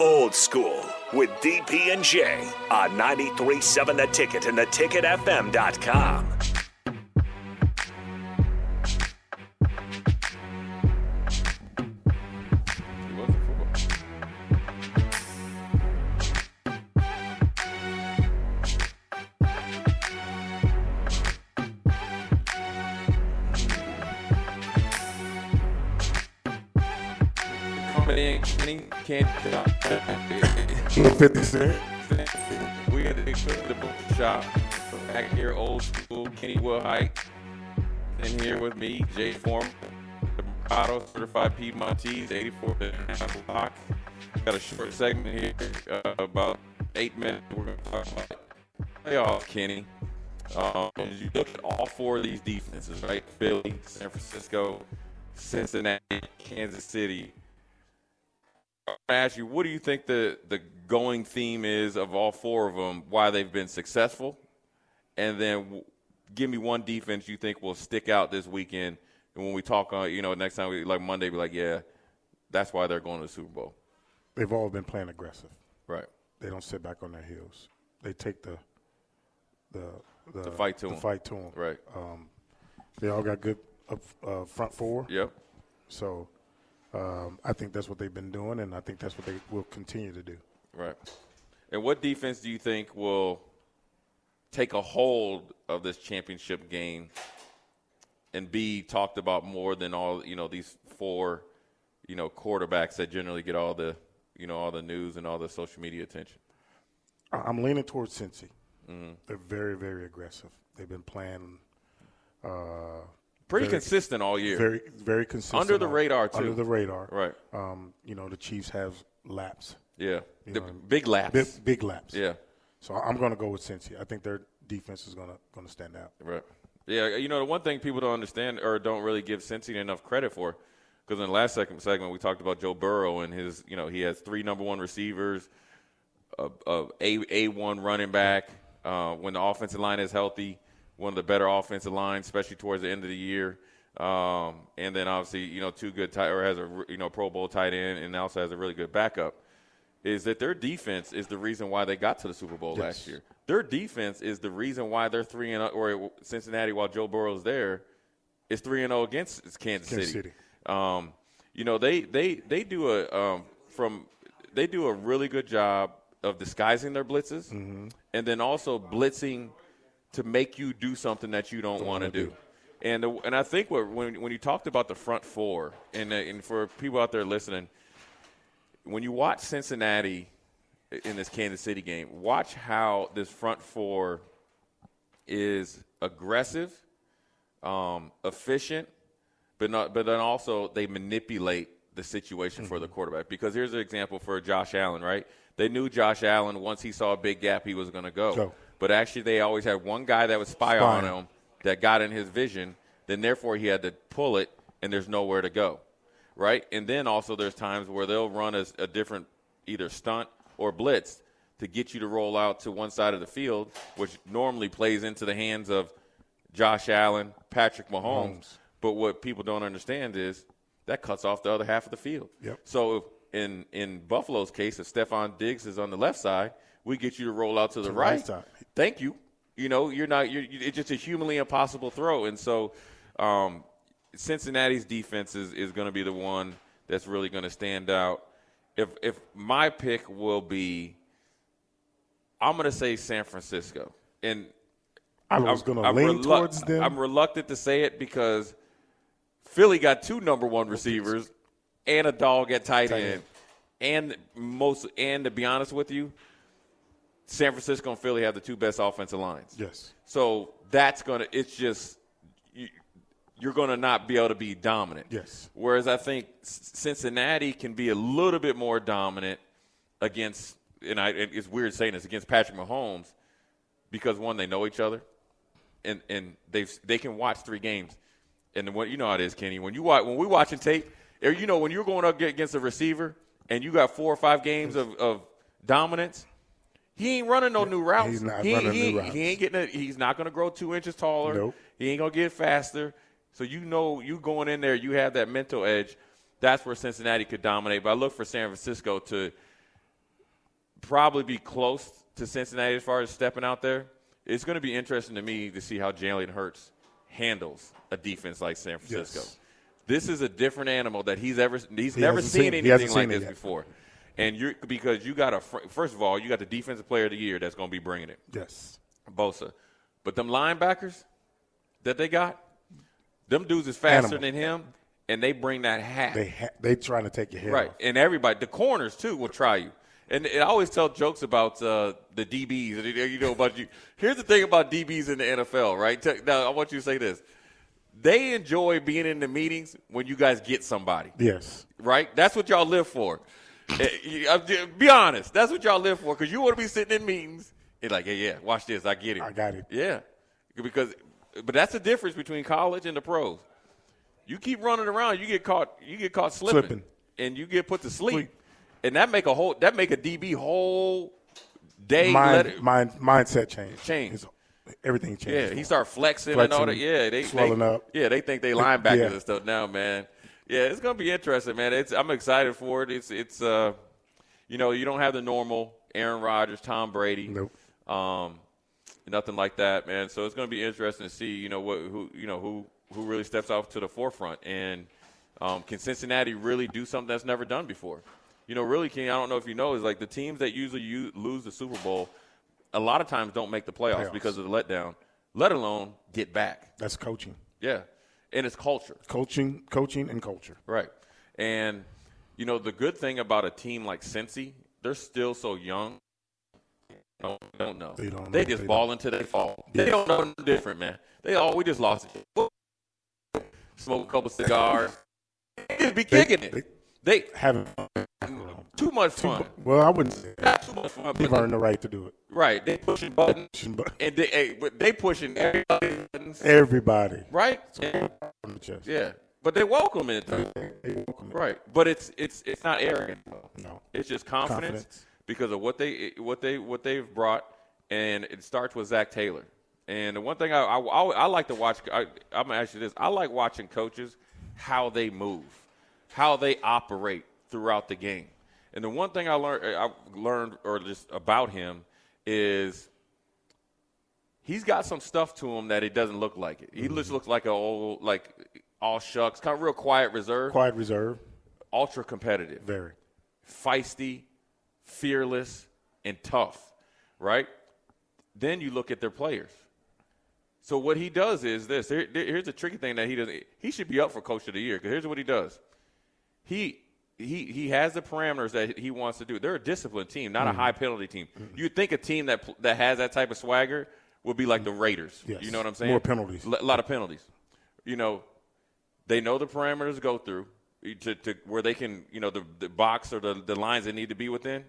Old School with DP and J on 93.7 The Ticket and theticketfm.com. In, can't. 50 Cent. We had to go to the book shop. Back here, old school, Kenny Wilhite. And here with me, Jay Form, the Mercado Certified Piedmontese, 84 and a half block. Got a short segment here, uh, about eight minutes. We're going to talk about playoffs, Kenny. Um, you look at all four of these defenses, right? Philly, San Francisco, Cincinnati, Kansas City. Gonna ask you, what do you think the the going theme is of all four of them? Why they've been successful, and then w- give me one defense you think will stick out this weekend. And when we talk on, you know, next time we like Monday, be like, yeah, that's why they're going to the Super Bowl, They've all been playing aggressive. right? They don't sit back on their heels. They take the the the, The fight to the 'em. fight to 'em. Right. Um, they all got good up, uh, front four. Yep. So um, I think that's what they've been doing, and I think that's what they will continue to do. Right. And what defense do you think will take a hold of this championship game and be talked about more than all you know these four, you know, quarterbacks that generally get all the you know all the news and all the social media attention? I'm leaning towards Cincy. Mm-hmm. They're very, very aggressive. They've been playing uh, Pretty Very- consistent all year. very, very consistent. Under the on- radar, too. Under the radar. Right. Um, you know, the Chiefs have laps, yeah. You The know, big laps. big, big laps. Yeah. So I'm going to go with Cincy. I think their defense is going to going to stand out. Right. Yeah, you know the one thing people don't understand or don't really give Cincy enough credit for, because in the last second segment we talked about Joe Burrow and his, you know, he has three number one receivers, a a a one running back. Uh, when the offensive line is healthy, one of the better offensive lines, especially towards the end of the year. Um, and then obviously, you know, two good tight or has a you know Pro Bowl tight end and also has a really good backup. Is that their defense is the reason why they got to the Super Bowl last year? Their defense is the reason why they're three and or Cincinnati while Joe Burrow's there is three and zero against Kansas, Kansas City. City. Um, you know they they they do a um, from they do a really good job of disguising their blitzes Mm-hmm. and then also blitzing to make you do something that you don't want to do. And the, and I think what, when when you talked about the front four and uh, and for people out there listening, when you watch Cincinnati in this Kansas City game, watch how this front four is aggressive, um, efficient, but not. But then also they manipulate the situation for the quarterback. Because here's an example for Josh Allen, right? They knew Josh Allen once he saw a big gap, he was going to go. Go. But actually, they always had one guy that would spy, Spy on him. that got in his vision. Then therefore he had to pull it, and there's nowhere to go, right? And then also there's times where they'll run a, a different either stunt or blitz to get you to roll out to one side of the field, which normally plays into the hands of Josh Allen, Patrick Mahomes. But what people don't understand is that cuts off the other half of the field. Yep. So if in in Buffalo's case, if Stefon Diggs is on the left side, we get you to roll out to the the right. right. Thank you. You know, you're not. You're, you- it's just a humanly impossible throw, and so um, Cincinnati's defense is, is going to be the one that's really going to stand out. If if my pick will be, I'm going to say San Francisco, and I was going to lean relu- towards them. I'm reluctant to say it because Philly got two number one receivers and a dog at tight, Tight end. end. And most and to be honest with you, San Francisco and Philly have the two best offensive lines. yes. So that's gonna it's just you, you're gonna not be able to be dominant. Yes. Whereas I think Cincinnati can be a little bit more dominant against and I it's weird saying this against Patrick Mahomes because one they know each other and and they've, they can watch three games. And what you know how it is, Kenny. When you watch when we watching tape, or you know when you're going up against a receiver and you got four or five games of, of dominance, he ain't running no new routes. He's not he, running he, new routes. He ain't getting. A, he's not going to grow two inches taller. Nope. He ain't going to get faster. So you know you going in there, you have that mental edge. That's where Cincinnati could dominate. But I look for San Francisco to probably be close to Cincinnati as far as stepping out there. It's going to be interesting to me to see how Jalen Hurts handles a defense like San Francisco. Yes. This is a different animal that he's ever he's He never seen, seen- anything like seen this yet. before. And you are because you got a first of all you got the defensive player of the year that's going to be bringing it, Yes. Bosa. But them linebackers that they got, them dudes is faster Animal. than him, and they bring that hat. They ha- they trying to take your head Right, off. and everybody, the corners too, will try you. And, and I always tell jokes about uh, the DBs. You know about you. Here's the thing about DBs in the NFL, right? Now I want you to say this: they enjoy being in the meetings when you guys get somebody, Yes. right? That's what y'all live for. Eh, you- I'm just- Be honest. That's what y'all live for because you want to be sitting in meetings and like, yeah, yeah, watch this. I get it. I got it. Yeah, because, but that's the difference between college and the pros. You keep running around, you get caught. You get caught slipping, Slipping. and you get put to sleep, Sleep. and that make a whole that make a DB whole day. Mind, mind, mindset change. Change. It's- everything changed. yeah, he start flexing, and all that. Flexing, Yeah, they swelling they, up. Yeah, they think they linebackers yeah. and stuff now, man. Yeah, it's gonna be interesting, man. It's I'm excited for it. It's it's uh, you know, you don't have the normal Aaron Rodgers, Tom Brady. Nope. Um, nothing like that, man. So it's going to be interesting to see, you know, what who you know who who really steps out to the forefront, and um, can Cincinnati really do something that's never done before? You know, really, King. I don't know if you know, is like the teams that usually u- lose the Super Bowl, a lot of times don't make the playoffs Playoffs. because of the letdown, let alone get back. That's coaching. Yeah, and it's culture. Coaching, coaching, and culture. Right. And, you know, the good thing about a team like Cincy, they're still so young. Don't, don't know. They don't They know. just They ball until they fall. They don't know nothing different, man. They all, we just lost it. Smoke a couple cigars. They just be kicking they- it. They, Having too much fun. well, I wouldn't say that. Not too much fun. they've earned the right to do it. Right. They pushing buttons. But And they, hey, but they pushing everybody's buttons. everybody Right? On yeah. But they welcome it. though. They welcome it. Right. But it's it's it's not arrogant though. No. It's just confidence, Confidence. because of what they what they what they've brought, and it starts with Zac Taylor. And the one thing I I, I, I like to watch, I, I'm gonna ask you this: I like watching coaches how they move, how they operate throughout the game. And the one thing I learned eh, I learned or just about him is he's got some stuff to him that it doesn't look like it. He just mm-hmm. looks like a old like all shucks, kind of real quiet, reserve. Quiet reserve. ultra competitive Very. feisty, fearless, and tough, right? Then you look at their players. So what he does is this. Here- here's the tricky thing that he does. He should be up for Coach of the Year because here's what he does. He he he has the parameters that he wants to do. They're a disciplined team, not Mm-hmm. a high penalty team. You'd think a team that that has that type of swagger would be like the Raiders. Yes. You know what I'm saying? More penalties. A lot of penalties. You know, they know the parameters go through to, to where they can, you know, the, the box or the, the lines they need to be within.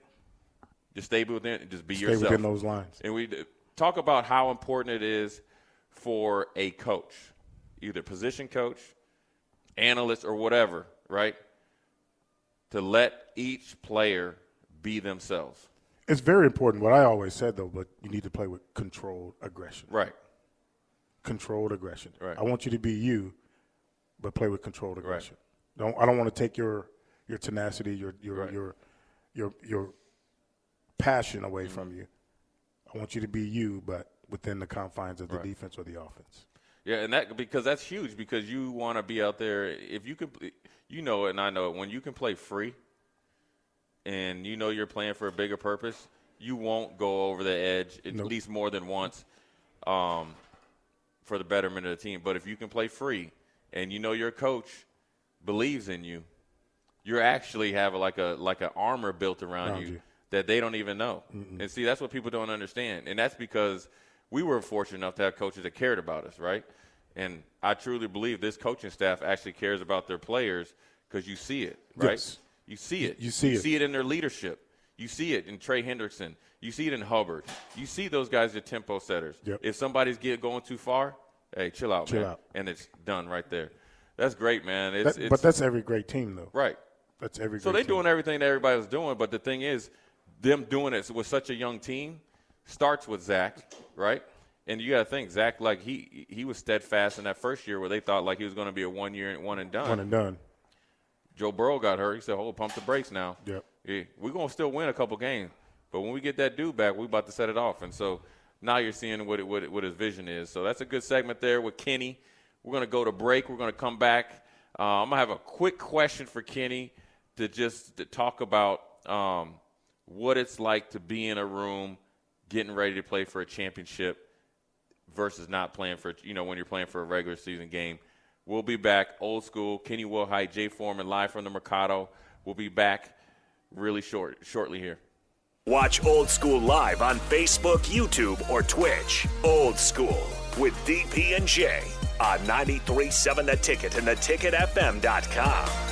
Just stay within and just be yourself. Stay yourself. within those lines. And we talk about how important it is for a coach, either position coach, analyst, or whatever, right? To let each player be themselves. It's very important. What I always said though, but you need to play with controlled aggression. Right. Controlled aggression. Right. I want you to be you, but play with controlled aggression. Don't I don't want to take your your tenacity, your your Right. your your your passion away Mm-hmm. from you. I want you to be you, but within the confines of the Right. defense or the offense. Yeah, and that because that's huge because you want to be out there. If you can, you know it, and I know it. When you can play free, and you know you're playing for a bigger purpose, you won't go over the edge at Nope. least more than once, um, for the betterment of the team. But if you can play free, and you know your coach believes in you, you actually have like a like an armor built around, Around you, you. that they don't even know. And see, that's what people don't understand, and that's because we were fortunate enough to have coaches that cared about us, right? And I truly believe this coaching staff actually cares about their players because you see it, right? Yes. You see it. You see it. you see it in their leadership. You see it in Trey Hendrickson. You see it in Hubbard. You see those guys are tempo setters. Yep. If somebody's get going too far, hey, chill out, Chill man. out. And it's done right there. That's great, man. It's, That- it's but that's every great team though. right. That's every So they're doing everything that everybody was doing, but the thing is, them doing it with such a young team starts with Zac, right? And you got to think Zach, like he he was steadfast in that first year where they thought like he was going to be a one year and one and done. one and done. Joe Burrow got hurt. He said, "Hold, pump the brakes now. Yep. Yeah, we're gonna still win a couple games, But when we get that dude back, we're about to set it off. And so now you're seeing what, it, what, it, what his vision is. So that's a good segment there with Kenny. We're going to go to break. We're going to come back. Uh, I'm going to have a quick question for Kenny to just to talk about um, what it's like to be in a room getting ready to play for a championship versus not playing for, you know, when you're playing for a regular season game. We'll be back old school. Kenny Wilhite, Jay Foreman, live from the Mercado. We'll be back really short shortly here. Watch Old School live on Facebook, YouTube, or Twitch. Old School with DP and J on 93.7 The Ticket and the theticketfm.com.